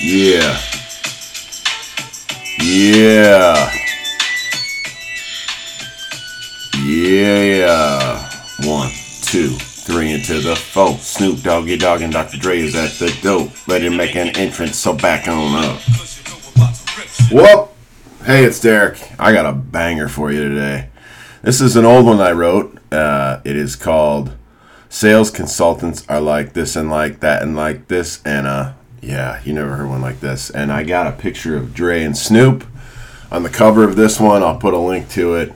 Yeah. Yeah. Yeah. One, two, three into the four. Snoop Doggy Dogg and Dr. Dre is at the dope. Let him make an entrance, so back on up. Whoop! Hey, it's Derek. I got a banger for you today. This is an old one I wrote. Uh, it is called Sales Consultants Are Like This and Like That and Like This. And uh, yeah, you never heard one like this. And I got a picture of Dre and Snoop on the cover of this one. I'll put a link to it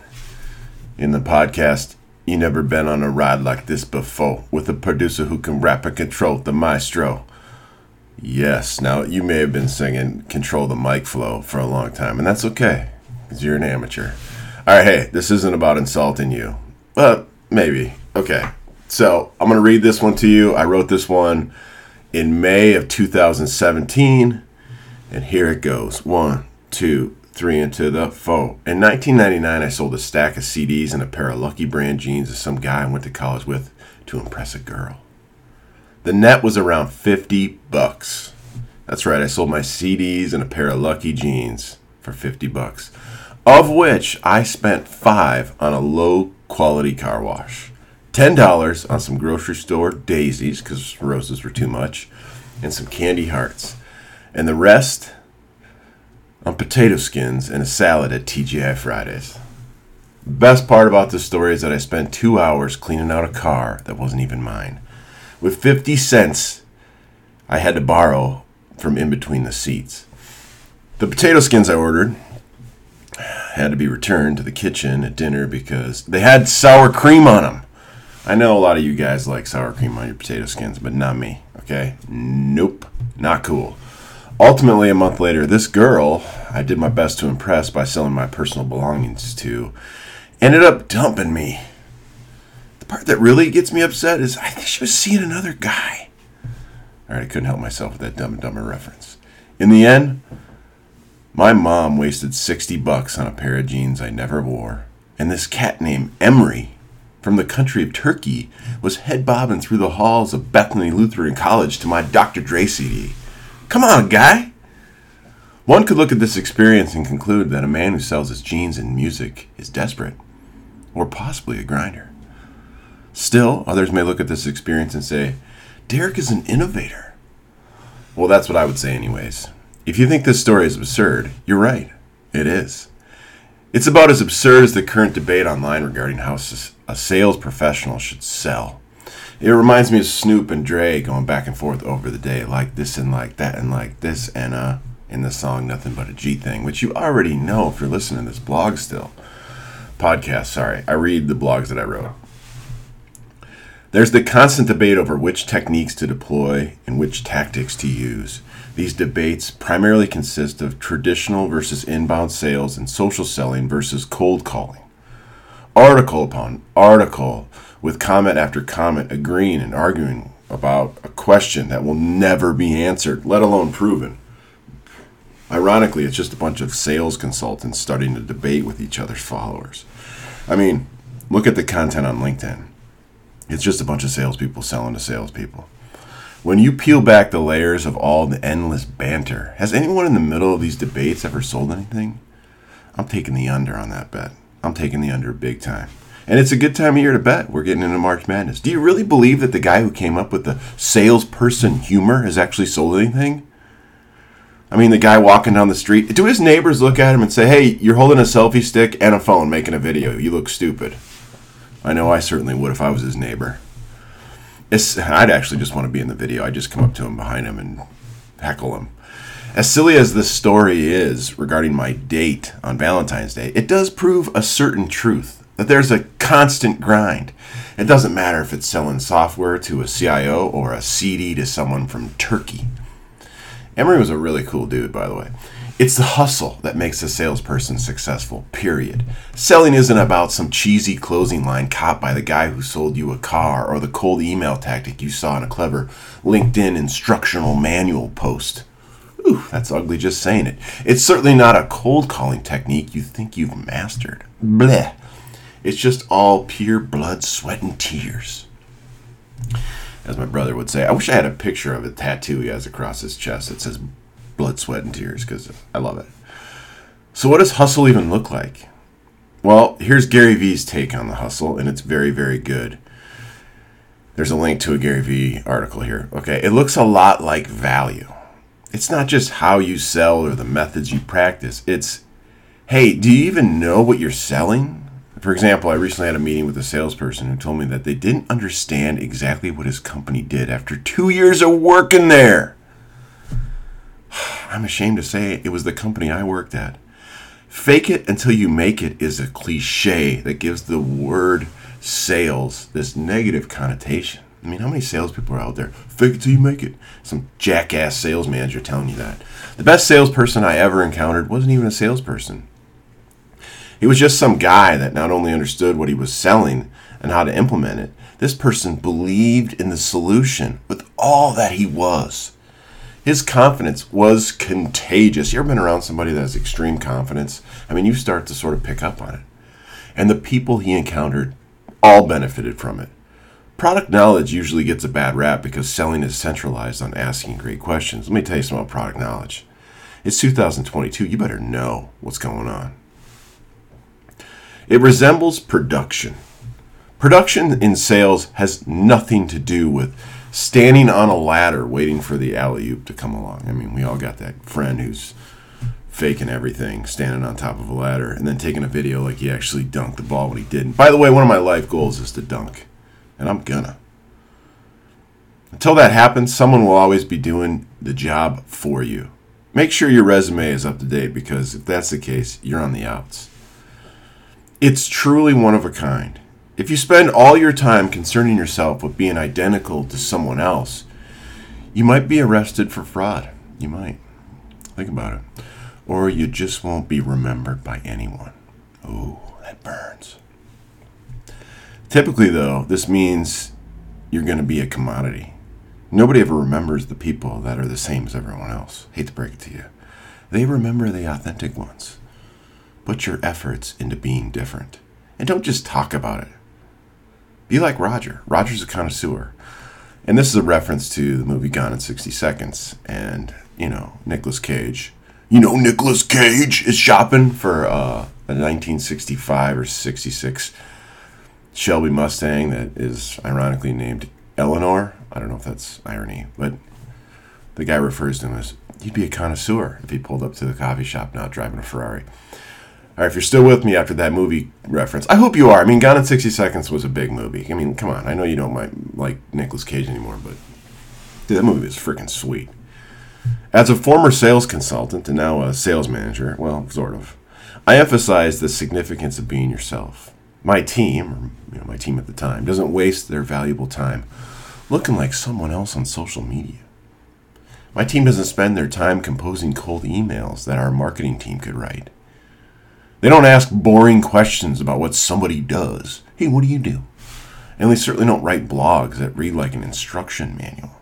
in the podcast. You never been on a ride like this before with a producer who can rap and control the maestro. Yes, now you may have been singing Control the Mic Flow for a long time, and that's okay, because you're an amateur. All right, hey, this isn't about insulting you, but maybe. Okay, so I'm going to read this one to you. I wrote this one in May of 2017, and here it goes. One, two, three into the four. In 1999, I sold a stack of CDs and a pair of Lucky Brand jeans to some guy I went to college with to impress a girl. The net was around 50 bucks. That's right, I sold my CDs and a pair of Lucky jeans for 50 bucks, of which I spent 5 on a low quality car wash. $10 on some grocery store daisies cuz roses were too much and some candy hearts. And the rest on potato skins and a salad at TGI Fridays. Best part about this story is that I spent 2 hours cleaning out a car that wasn't even mine with 50 cents I had to borrow from in between the seats. The potato skins I ordered had to be returned to the kitchen at dinner because they had sour cream on them. I know a lot of you guys like sour cream on your potato skins, but not me, okay? Nope, not cool. Ultimately, a month later, this girl I did my best to impress by selling my personal belongings to ended up dumping me The part that really gets me upset is I think she was seeing another guy. All right, I couldn't help myself with that Dumb and Dumber reference. In the end, my mom wasted 60 bucks on a pair of jeans I never wore, and this cat named Emery from the country of Turkey was head bobbing through the halls of Bethany Lutheran College to my Dr. Dre CD. Come on, guy! One could look at this experience and conclude that a man who sells his jeans and music is desperate, or possibly a grinder. Still, others may look at this experience and say, Derek is an innovator. Well, that's what I would say, anyways. If you think this story is absurd, you're right. It is. It's about as absurd as the current debate online regarding how a sales professional should sell. It reminds me of Snoop and Dre going back and forth over the day, like this and like that and like this, and uh, in the song Nothing But a G Thing, which you already know if you're listening to this blog still. Podcast, sorry. I read the blogs that I wrote. There's the constant debate over which techniques to deploy and which tactics to use. These debates primarily consist of traditional versus inbound sales and social selling versus cold calling. Article upon article, with comment after comment, agreeing and arguing about a question that will never be answered, let alone proven. Ironically, it's just a bunch of sales consultants starting to debate with each other's followers. I mean, look at the content on LinkedIn. It's just a bunch of salespeople selling to salespeople. When you peel back the layers of all the endless banter, has anyone in the middle of these debates ever sold anything? I'm taking the under on that bet. I'm taking the under big time. And it's a good time of year to bet. We're getting into March Madness. Do you really believe that the guy who came up with the salesperson humor has actually sold anything? I mean, the guy walking down the street, do his neighbors look at him and say, hey, you're holding a selfie stick and a phone making a video. You look stupid. I know I certainly would if I was his neighbor. It's, I'd actually just want to be in the video. I'd just come up to him behind him and heckle him. As silly as this story is regarding my date on Valentine's Day, it does prove a certain truth that there's a constant grind. It doesn't matter if it's selling software to a CIO or a CD to someone from Turkey. Emery was a really cool dude, by the way. It's the hustle that makes a salesperson successful, period. Selling isn't about some cheesy closing line caught by the guy who sold you a car or the cold email tactic you saw in a clever LinkedIn instructional manual post. Ooh, that's ugly just saying it. It's certainly not a cold calling technique you think you've mastered. Bleh. It's just all pure blood, sweat, and tears. As my brother would say, I wish I had a picture of a tattoo he has across his chest that says blood, sweat, and tears because I love it. So, what does hustle even look like? Well, here's Gary Vee's take on the hustle, and it's very, very good. There's a link to a Gary Vee article here. Okay, it looks a lot like value. It's not just how you sell or the methods you practice, it's hey, do you even know what you're selling? For example, I recently had a meeting with a salesperson who told me that they didn't understand exactly what his company did after two years of working there. I'm ashamed to say it was the company I worked at. Fake it until you make it is a cliche that gives the word sales this negative connotation. I mean, how many salespeople are out there? Fake it till you make it. Some jackass sales manager telling you that. The best salesperson I ever encountered wasn't even a salesperson. He was just some guy that not only understood what he was selling and how to implement it, this person believed in the solution with all that he was. His confidence was contagious. You ever been around somebody that has extreme confidence? I mean, you start to sort of pick up on it. And the people he encountered all benefited from it. Product knowledge usually gets a bad rap because selling is centralized on asking great questions. Let me tell you something about product knowledge. It's 2022. You better know what's going on. It resembles production. Production in sales has nothing to do with standing on a ladder waiting for the alley oop to come along. I mean, we all got that friend who's faking everything, standing on top of a ladder, and then taking a video like he actually dunked the ball when he didn't. By the way, one of my life goals is to dunk, and I'm gonna. Until that happens, someone will always be doing the job for you. Make sure your resume is up to date because if that's the case, you're on the outs. It's truly one of a kind. If you spend all your time concerning yourself with being identical to someone else, you might be arrested for fraud. You might. Think about it. Or you just won't be remembered by anyone. Ooh, that burns. Typically, though, this means you're going to be a commodity. Nobody ever remembers the people that are the same as everyone else. Hate to break it to you. They remember the authentic ones. Put your efforts into being different. And don't just talk about it. Be like Roger. Roger's a connoisseur. And this is a reference to the movie Gone in 60 Seconds. And, you know, Nicolas Cage. You know, Nicolas Cage is shopping for uh, a 1965 or 66 Shelby Mustang that is ironically named Eleanor. I don't know if that's irony, but the guy refers to him as he'd be a connoisseur if he pulled up to the coffee shop not driving a Ferrari. All right, if you're still with me after that movie reference, I hope you are. I mean, Gone in 60 Seconds was a big movie. I mean, come on. I know you don't like, like Nicolas Cage anymore, but dude, that movie was freaking sweet. As a former sales consultant and now a sales manager, well, sort of, I emphasize the significance of being yourself. My team, or you know, my team at the time, doesn't waste their valuable time looking like someone else on social media. My team doesn't spend their time composing cold emails that our marketing team could write. They don't ask boring questions about what somebody does. Hey, what do you do? And they certainly don't write blogs that read like an instruction manual.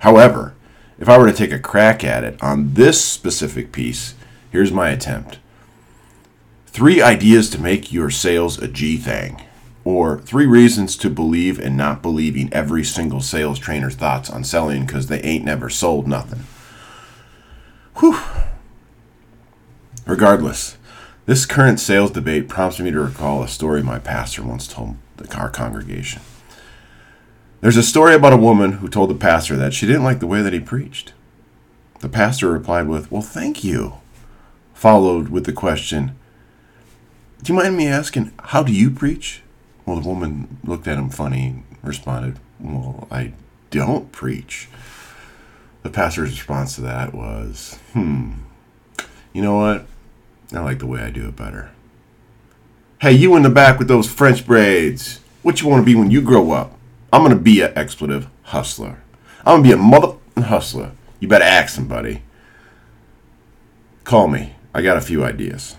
However, if I were to take a crack at it on this specific piece, here's my attempt. Three ideas to make your sales a G thing, or three reasons to believe and not believing every single sales trainer's thoughts on selling because they ain't never sold nothing. Whew. Regardless, this current sales debate prompts me to recall a story my pastor once told our congregation. There's a story about a woman who told the pastor that she didn't like the way that he preached. The pastor replied with, Well, thank you, followed with the question, Do you mind me asking, how do you preach? Well, the woman looked at him funny and responded, Well, I don't preach. The pastor's response to that was, Hmm, you know what? I like the way I do it better. Hey, you in the back with those French braids. What you want to be when you grow up? I'm gonna be an expletive hustler. I'm gonna be a mother hustler. You better ask somebody. Call me. I got a few ideas.